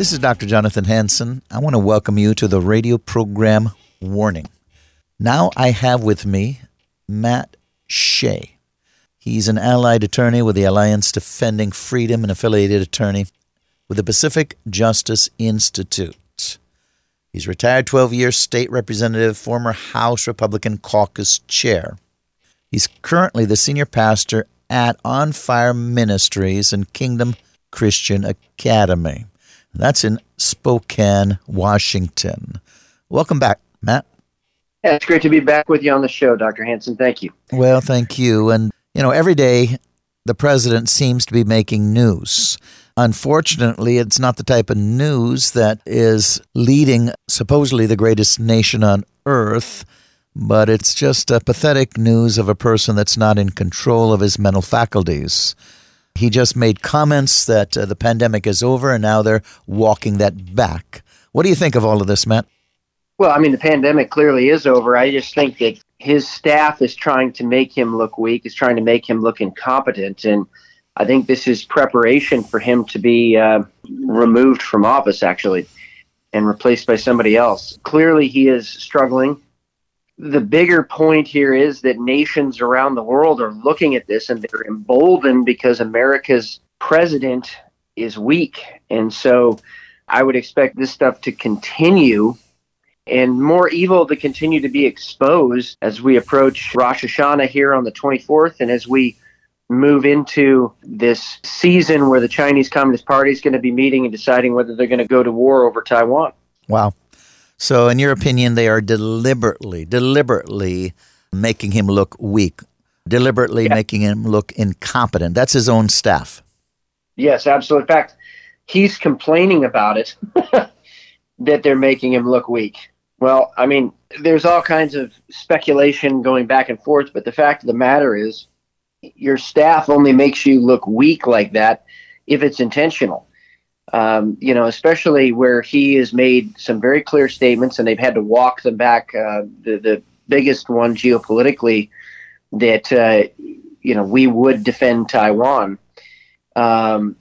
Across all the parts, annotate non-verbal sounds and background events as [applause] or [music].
This is Dr. Jonathan Hansen. I want to welcome you to the radio program Warning. Now I have with me Matt Shea. He's an allied attorney with the Alliance Defending Freedom and affiliated attorney with the Pacific Justice Institute. He's retired 12 year state representative, former House Republican caucus chair. He's currently the senior pastor at On Fire Ministries and Kingdom Christian Academy. That's in Spokane, Washington. Welcome back, Matt. Yeah, it's great to be back with you on the show, Dr. Hansen. Thank you. Well, thank you. And you know, every day the president seems to be making news. Unfortunately, it's not the type of news that is leading supposedly the greatest nation on earth, but it's just a pathetic news of a person that's not in control of his mental faculties. He just made comments that uh, the pandemic is over and now they're walking that back. What do you think of all of this, Matt? Well, I mean, the pandemic clearly is over. I just think that his staff is trying to make him look weak, is trying to make him look incompetent. And I think this is preparation for him to be uh, removed from office, actually, and replaced by somebody else. Clearly, he is struggling. The bigger point here is that nations around the world are looking at this and they're emboldened because America's president is weak. And so I would expect this stuff to continue and more evil to continue to be exposed as we approach Rosh Hashanah here on the 24th and as we move into this season where the Chinese Communist Party is going to be meeting and deciding whether they're going to go to war over Taiwan. Wow. So, in your opinion, they are deliberately, deliberately making him look weak, deliberately yeah. making him look incompetent. That's his own staff. Yes, absolutely. In fact, he's complaining about it [laughs] that they're making him look weak. Well, I mean, there's all kinds of speculation going back and forth, but the fact of the matter is, your staff only makes you look weak like that if it's intentional. Um, you know, especially where he has made some very clear statements and they've had to walk them back. Uh, the, the biggest one geopolitically that, uh, you know, we would defend Taiwan. Um,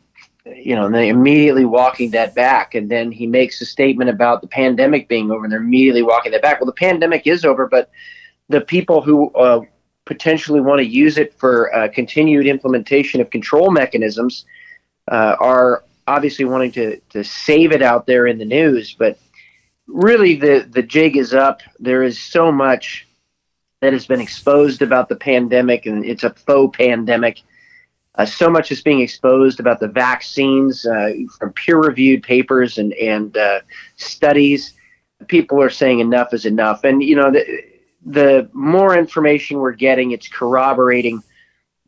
you know, and they immediately walking that back. And then he makes a statement about the pandemic being over, and they're immediately walking that back. Well, the pandemic is over, but the people who uh, potentially want to use it for uh, continued implementation of control mechanisms uh, are obviously wanting to, to save it out there in the news. But really, the, the jig is up. There is so much that has been exposed about the pandemic, and it's a faux pandemic uh, so much is being exposed about the vaccines uh, from peer-reviewed papers and and uh, studies. People are saying enough is enough, and you know the, the more information we're getting, it's corroborating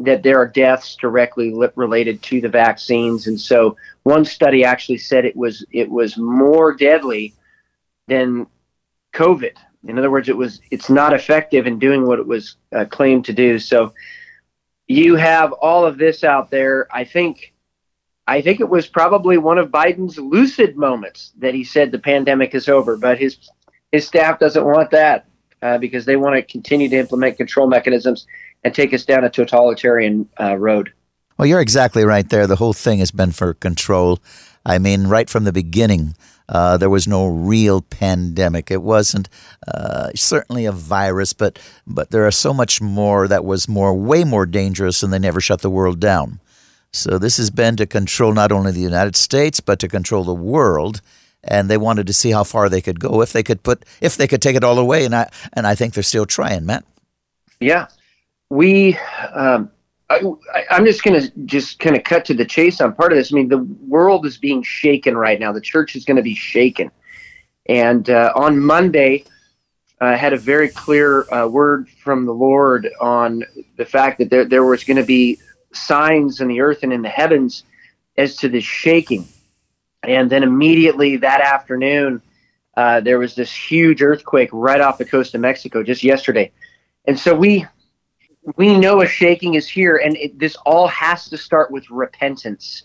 that there are deaths directly related to the vaccines. And so, one study actually said it was it was more deadly than COVID. In other words, it was it's not effective in doing what it was uh, claimed to do. So you have all of this out there. I think I think it was probably one of Biden's lucid moments that he said the pandemic is over, but his his staff doesn't want that uh, because they want to continue to implement control mechanisms and take us down a totalitarian uh, road. Well, you're exactly right there. The whole thing has been for control. I mean, right from the beginning, Uh, there was no real pandemic. It wasn't uh, certainly a virus, but but there are so much more that was more, way more dangerous, and they never shut the world down. So this has been to control not only the United States, but to control the world. And they wanted to see how far they could go if they could put if they could take it all away. And I and I think they're still trying, Matt. Yeah, we. Um, I, am just going to just kind of cut to the chase on part of this. I mean, the world is being shaken right now. The church is going to be shaken. And uh, on Monday, I had a very clear uh, word from the Lord on the fact that there, there was going to be signs in the earth and in the heavens as to this shaking. And then immediately that afternoon, uh, there was this huge earthquake right off the coast of Mexico just yesterday. And so we we know a shaking is here, and it, this all has to start with repentance.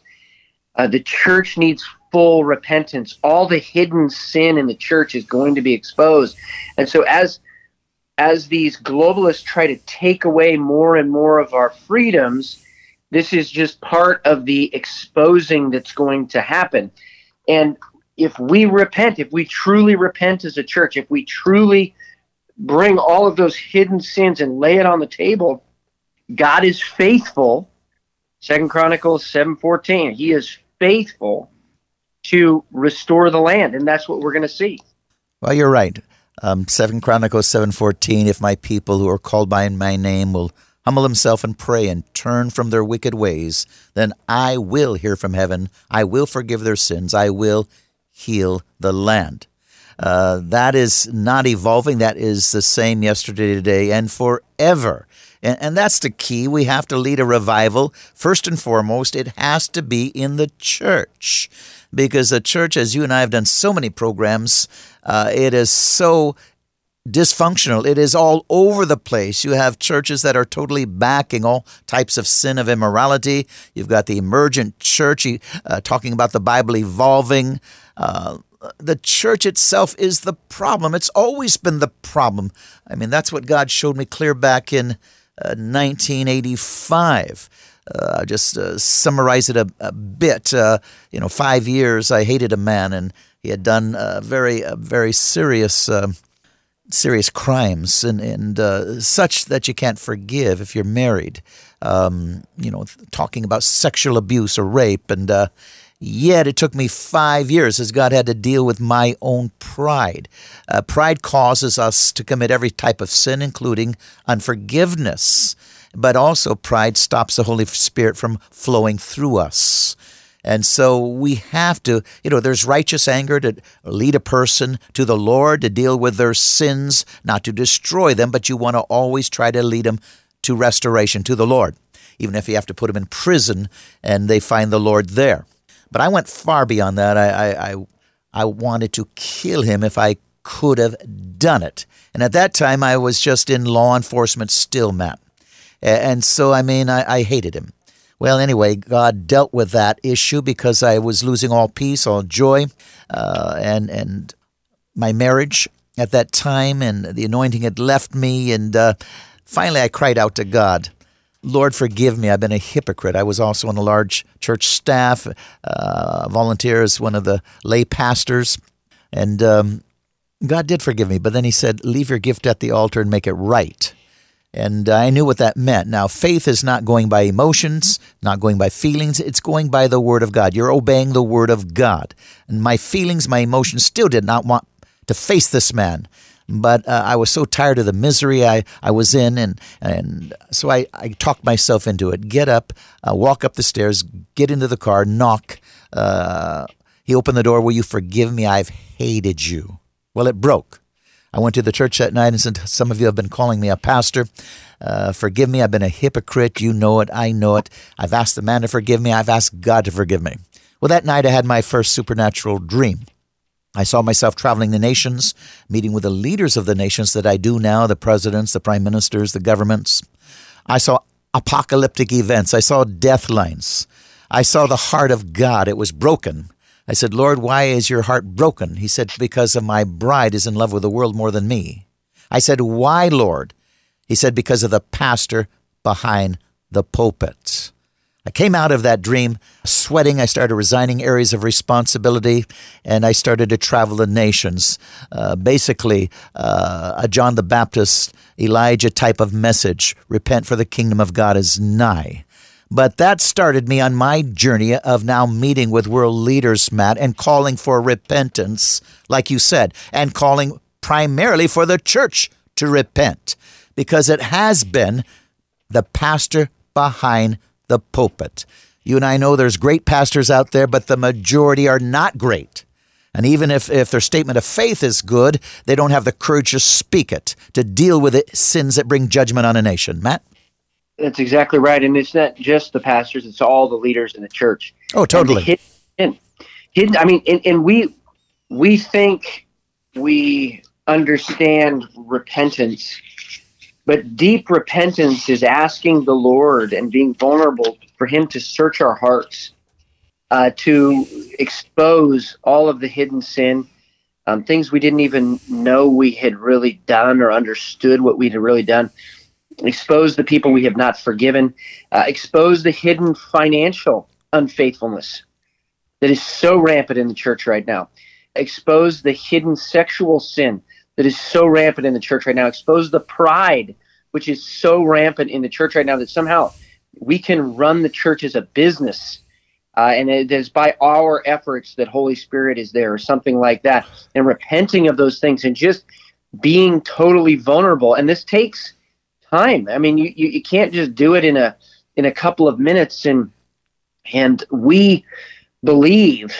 Uh, the church needs full repentance. All the hidden sin in the church is going to be exposed, and so as as these globalists try to take away more and more of our freedoms, this is just part of the exposing that's going to happen. And if we repent, if we truly repent as a church, if we truly bring all of those hidden sins and lay it on the table, God is faithful. Second Chronicles 7:14. He is faithful to restore the land, and that's what we're going to see. Well, you're right. Um, Second Chronicles 7:14. If my people who are called by my name will humble themselves and pray and turn from their wicked ways, then I will hear from heaven. I will forgive their sins. I will heal the land. Uh, that is not evolving. That is the same yesterday, today, and forever. And, and that's the key. We have to lead a revival. First and foremost, it has to be in the church. Because the church, as you and I have done so many programs, uh, it is so dysfunctional. It is all over the place. You have churches that are totally backing all types of sin of immorality. You've got the emergent church uh, talking about the Bible evolving. Uh, the church itself is the problem. It's always been the problem. I mean, that's what God showed me clear back in uh, 1985. Uh, just uh, summarize it a, a bit. Uh, you know, five years I hated a man, and he had done uh, very, very serious, uh, serious crimes, and and such that you can't forgive if you're married. Um, you know, talking about sexual abuse or rape, and Yet it took me five years as God had to deal with my own pride. Uh, pride causes us to commit every type of sin, including unforgiveness. But also, pride stops the Holy Spirit from flowing through us. And so we have to, you know, there's righteous anger to lead a person to the Lord, to deal with their sins, not to destroy them, but you want to always try to lead them to restoration, to the Lord, even if you have to put them in prison and they find the Lord there. But I went far beyond that. I, I, I, I wanted to kill him if I could have done it. And at that time, I was just in law enforcement still, Matt. And so, I mean, I, I hated him. Well, anyway, God dealt with that issue because I was losing all peace, all joy, uh, and and my marriage at that time, and the anointing had left me, and uh, finally I cried out to God. Lord, forgive me. I've been a hypocrite. I was also on a large church staff, uh, volunteer as one of the lay pastors, and um, God did forgive me. But then He said, "Leave your gift at the altar and make it right." And I knew what that meant. Now, faith is not going by emotions, not going by feelings. It's going by the Word of God. You're obeying the Word of God. And my feelings, my emotions still did not want to face this man but uh, I was so tired of the misery I, I was in, and and so I, I talked myself into it. Get up, uh, walk up the stairs, get into the car, knock. Uh, he opened the door. Will you forgive me? I've hated you. Well, it broke. I went to the church that night and said, Some of you have been calling me a pastor. Uh, forgive me. I've been a hypocrite. You know it. I know it. I've asked the man to forgive me. I've asked God to forgive me. Well, that night I had my first supernatural dream. I saw myself traveling the nations, meeting with the leaders of the nations that I do now the presidents, the prime ministers, the governments. I saw apocalyptic events. I saw death lines. I saw the heart of God. It was broken. I said, Lord, why is your heart broken? He said, Because of my bride is in love with the world more than me. I said, Why, Lord? He said, Because of the pastor behind the pulpit. I came out of that dream sweating. I started resigning areas of responsibility and I started to travel the nations. Uh, basically, uh, a John the Baptist, Elijah type of message repent for the kingdom of God is nigh. But that started me on my journey of now meeting with world leaders, Matt, and calling for repentance, like you said, and calling primarily for the church to repent because it has been the pastor behind the pulpit. You and I know there's great pastors out there, but the majority are not great. And even if, if their statement of faith is good, they don't have the courage to speak it, to deal with it, sins that bring judgment on a nation. Matt? That's exactly right. And it's not just the pastors, it's all the leaders in the church. Oh, totally. Hidden, hidden, I mean, and, and we, we think we understand repentance but deep repentance is asking the Lord and being vulnerable for Him to search our hearts, uh, to expose all of the hidden sin, um, things we didn't even know we had really done or understood what we had really done, expose the people we have not forgiven, uh, expose the hidden financial unfaithfulness that is so rampant in the church right now, expose the hidden sexual sin that is so rampant in the church right now. Expose the pride which is so rampant in the church right now that somehow we can run the church as a business. Uh, and it is by our efforts that Holy Spirit is there, or something like that, and repenting of those things and just being totally vulnerable. And this takes time. I mean, you, you, you can't just do it in a in a couple of minutes. And and we believe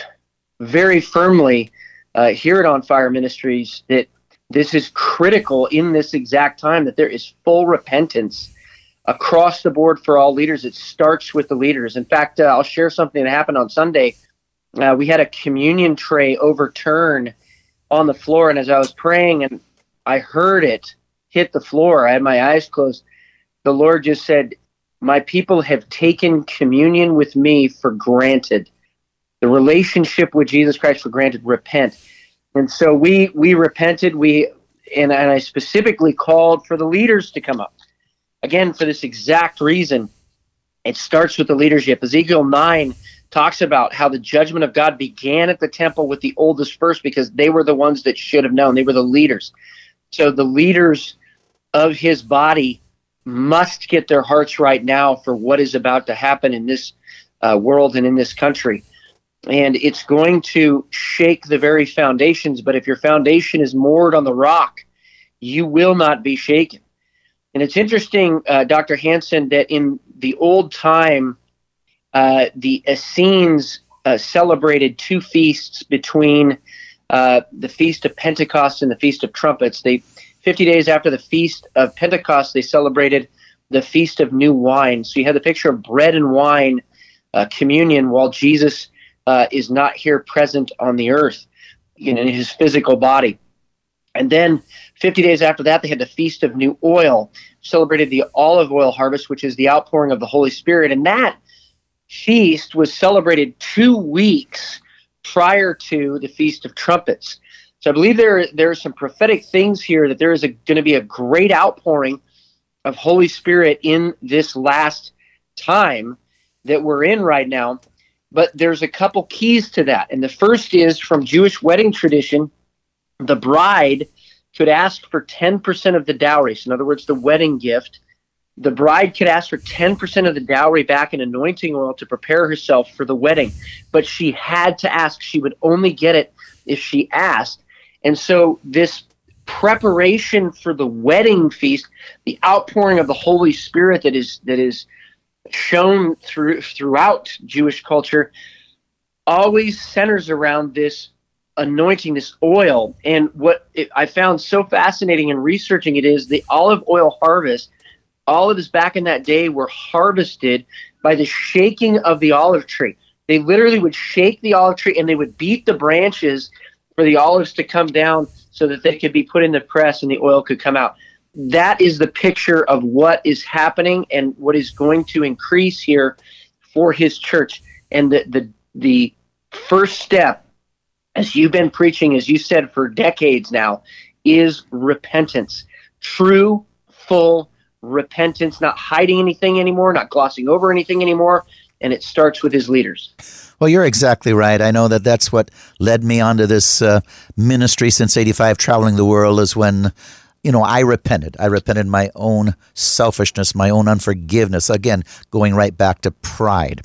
very firmly uh, here at On Fire Ministries that this is critical in this exact time that there is full repentance across the board for all leaders. It starts with the leaders. In fact, uh, I'll share something that happened on Sunday. Uh, we had a communion tray overturn on the floor, and as I was praying and I heard it hit the floor, I had my eyes closed. The Lord just said, My people have taken communion with me for granted. The relationship with Jesus Christ for granted. Repent. And so we we repented. We and, and I specifically called for the leaders to come up again for this exact reason. It starts with the leadership. Ezekiel nine talks about how the judgment of God began at the temple with the oldest first because they were the ones that should have known. They were the leaders. So the leaders of his body must get their hearts right now for what is about to happen in this uh, world and in this country and it's going to shake the very foundations. But if your foundation is moored on the rock, you will not be shaken. And it's interesting, uh, Dr. Hansen, that in the old time, uh, the Essenes uh, celebrated two feasts between uh, the Feast of Pentecost and the Feast of Trumpets. They, 50 days after the Feast of Pentecost, they celebrated the Feast of New Wine. So you had the picture of bread and wine uh, communion while Jesus uh, is not here present on the earth you know, in his physical body. And then 50 days after that, they had the Feast of New Oil, celebrated the olive oil harvest, which is the outpouring of the Holy Spirit. And that feast was celebrated two weeks prior to the Feast of Trumpets. So I believe there, there are some prophetic things here that there is going to be a great outpouring of Holy Spirit in this last time that we're in right now. But there's a couple keys to that. And the first is from Jewish wedding tradition, the bride could ask for 10% of the dowry. So, in other words, the wedding gift. The bride could ask for 10% of the dowry back in anointing oil to prepare herself for the wedding. But she had to ask. She would only get it if she asked. And so, this preparation for the wedding feast, the outpouring of the Holy Spirit that is that is shown through throughout Jewish culture always centers around this anointing, this oil. And what it, I found so fascinating in researching it is the olive oil harvest. Olives back in that day were harvested by the shaking of the olive tree. They literally would shake the olive tree and they would beat the branches for the olives to come down so that they could be put in the press and the oil could come out that is the picture of what is happening and what is going to increase here for his church. And the the the first step, as you've been preaching, as you said for decades now, is repentance. True, full repentance, not hiding anything anymore, not glossing over anything anymore, and it starts with his leaders. Well, you're exactly right. I know that that's what led me onto this uh, ministry since 85, traveling the world, is when you know, I repented. I repented my own selfishness, my own unforgiveness. Again, going right back to pride.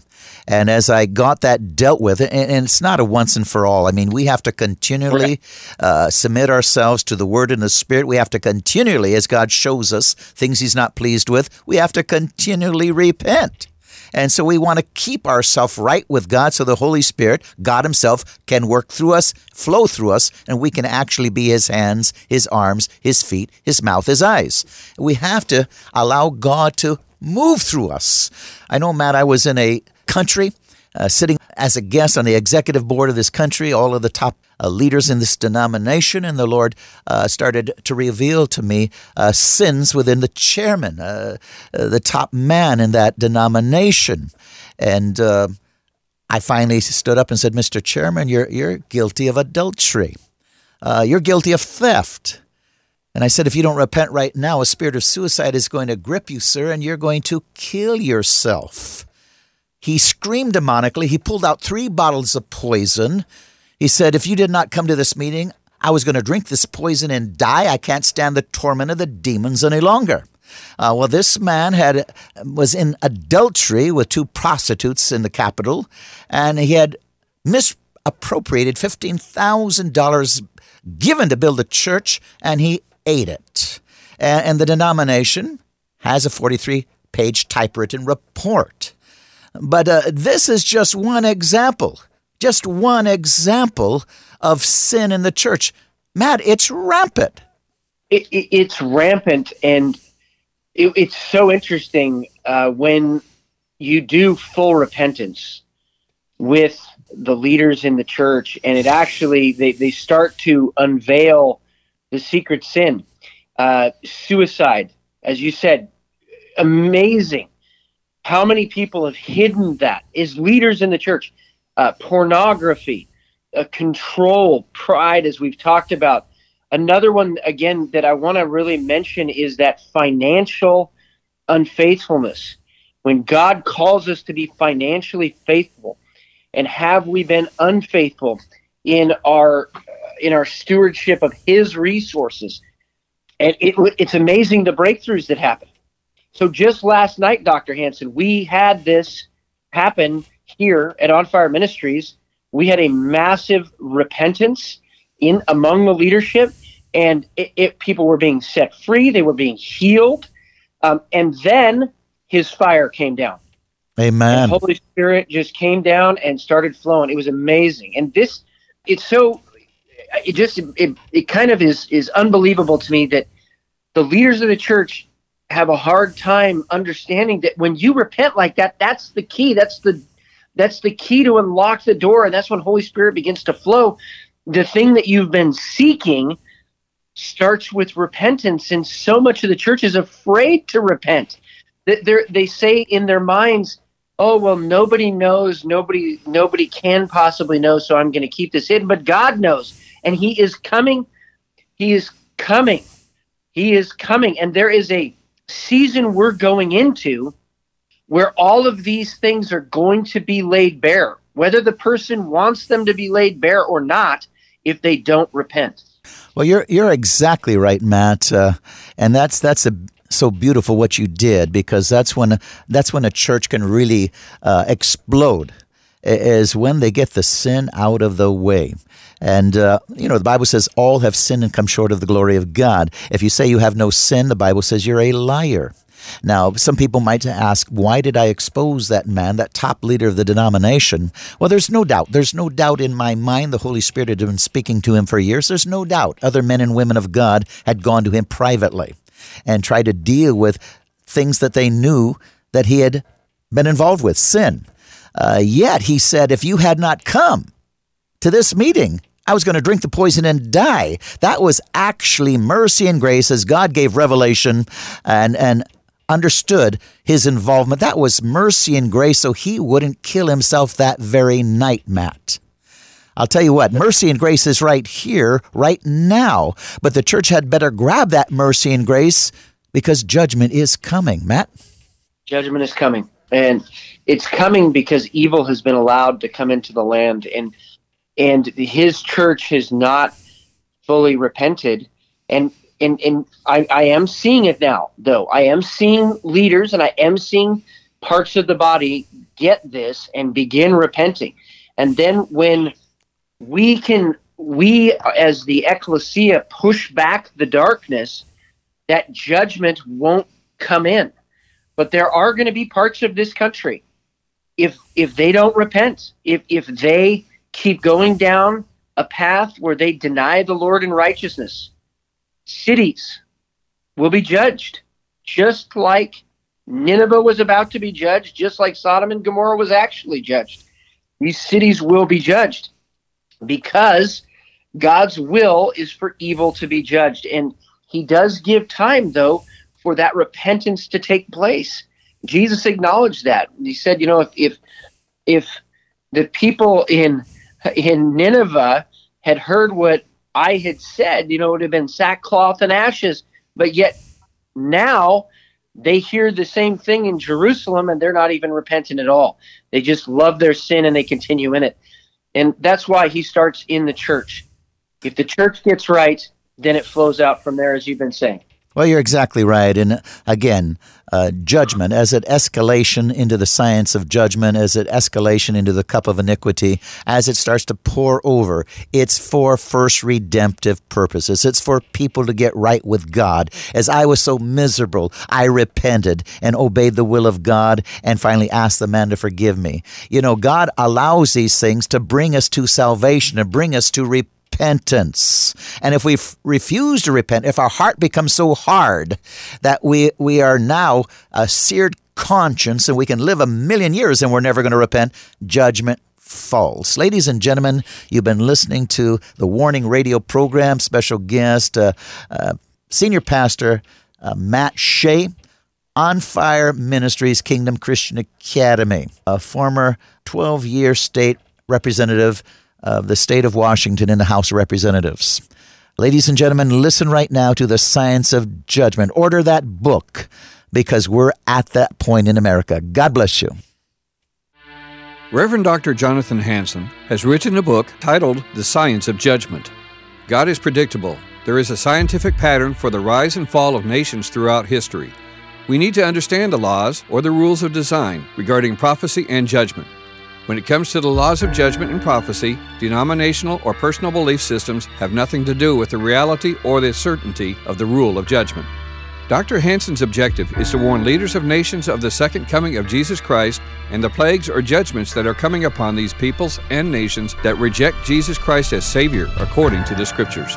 And as I got that dealt with, and, it's not a once and for all. I mean, we have to continually uh, submit ourselves to the Word and the Spirit. We have to continually, as God shows us things He's not pleased with, we have to continually repent. And so we want to keep ourselves right with God so the Holy Spirit, God Himself, can work through us, flow through us, and we can actually be His hands, His arms, His feet, His mouth, His eyes. We have to allow God to move through us. I know, Matt, I was in a country uh, sitting as a guest on the executive board of this country, all of the top uh, leaders in this denomination, and the Lord uh, started to reveal to me uh, sins within the chairman, uh, uh, the top man in that denomination. And I finally stood up and said, Mr. Chairman, you're, you're guilty of adultery. you're guilty of theft. And I said, if you don't repent right now, a spirit of suicide is going to grip you, sir, and you're going to kill yourself. He screamed demonically. He pulled out three bottles of poison. He said, If you did not come to this meeting, I was going to drink this poison and die. I can't stand the torment of the demons any longer. Uh, well, this man had was in adultery with two prostitutes in the capital, and he had misappropriated fifteen thousand dollars given to build a church, and he ate it. And, and the denomination has a forty-three page typewritten report. But uh, this is just one example, just one example of sin in the church. Matt, it's rampant. It, it, it's rampant, and it, it's so interesting uh, when you do full repentance with the leaders in the church, and it actually they, they start to unveil the secret sin, uh, suicide, as you said, amazing how many people have hidden that as leaders in the church? Uh, pornography, uh, control, pride, as we've talked about. Another one, again, that I want to really mention is that financial unfaithfulness. When God calls us to be financially faithful, and have we been unfaithful in our in our stewardship of His resources? And it, it's amazing the breakthroughs that happen. So just last night, Dr. Hansen, we had this happen here at On Fire Ministries. We had a massive repentance in among the leadership, and it, it, people were being set free. They were being healed, um, and then His fire came down. Amen. The Holy Spirit just came down and started flowing. It was amazing, and this it's so it just it, it kind of is is unbelievable to me that the leaders of the church have a hard time understanding that when you repent like that, that's the key. That's the that's the key to unlock the door, and that's when Holy Spirit begins to flow. The thing that you've been seeking starts with repentance, and so much of the church is afraid to repent. They they say in their minds, "Oh well, nobody knows, nobody nobody can possibly know, so I'm going to keep this hidden." But God knows, and He is coming. He is coming. He is coming, and there is a season we're going into where all of these things are going to be laid bare, whether the person wants them to be laid bare or not, if they don't repent. Well, you're you're exactly right, Matt, uh, and that's that's a so beautiful what you did because that's when that's when a church can really uh, explode is when they get the sin out of the way. And, uh, you know, the Bible says all have sinned and come short of the glory of God. If you say you have no sin, the Bible says you're a liar. Now, some people might ask, why did I expose that man, that top leader of the denomination? Well, there's no doubt. There's no doubt in my mind. The Holy Spirit had been speaking to him for years. There's no doubt other men and women of God had gone to him privately and tried to deal with things that they knew that he had been involved with, sin. Uh, yet he said, if you had not come to this meeting, I was going to drink the poison and die. That was actually mercy and grace as God gave revelation and, and understood his involvement. That was mercy and grace so he wouldn't kill himself that very night, Matt. I'll tell you what, mercy and grace is right here, right now. But the church had better grab that mercy and grace because judgment is coming, Matt. Judgment is coming. and it's coming because evil has been allowed to come into the land, and and his church has not fully repented, and and and I, I am seeing it now, though. I am seeing leaders, and I am seeing parts of the body get this and begin repenting, and then when we can we as the ecclesia push back the darkness that judgment won't come in. But there are going to be parts of this country if if they don't repent if if they keep going down a path where they deny the lord in righteousness cities will be judged just like nineveh was about to be judged just like sodom and gomorrah was actually judged these cities will be judged because God's will is for evil to be judged. And he does give time, though, for that repentance to take place. Jesus acknowledged that. He said, you know, if if, if the people in in Nineveh had heard what I had said, you know, it would have been sackcloth and ashes. But yet now they hear the same thing in Jerusalem and they're not even repentant at all. They just love their sin and they continue in it. And that's why he starts in the church. If the church gets right, then it flows out from there, as you've been saying. Well, you're exactly right. And again, uh, judgment, as it escalation into the science of judgment, as it escalation into the cup of iniquity, as it starts to pour over, it's for first redemptive purposes. It's for people to get right with God. As I was so miserable, I repented and obeyed the will of God and finally asked the man to forgive me. You know, God allows these things to bring us to salvation, to bring us to repentance repentance. And if we refuse to repent, if our heart becomes so hard that we, we are now a seared conscience and we can live a million years and we're never going to repent, judgment falls. Ladies and gentlemen, you've been listening to the Warning Radio program. Special guest, uh, uh, Senior Pastor uh, Matt Shea. On Fire Ministries Kingdom Christian Academy, a former 12 year state representative of the state of Washington in the House of Representatives. Ladies and gentlemen, listen right now to the science of judgment. Order that book because we're at that point in America. God bless you. Reverend Dr. Jonathan Hansen has written a book titled The Science of Judgment. God is predictable. There is a scientific pattern for the rise and fall of nations throughout history. We need to understand the laws or the rules of design regarding prophecy and judgment. When it comes to the laws of judgment and prophecy, denominational or personal belief systems have nothing to do with the reality or the certainty of the rule of judgment. Dr. Hansen's objective is to warn leaders of nations of the second coming of Jesus Christ and the plagues or judgments that are coming upon these peoples and nations that reject Jesus Christ as Savior according to the Scriptures.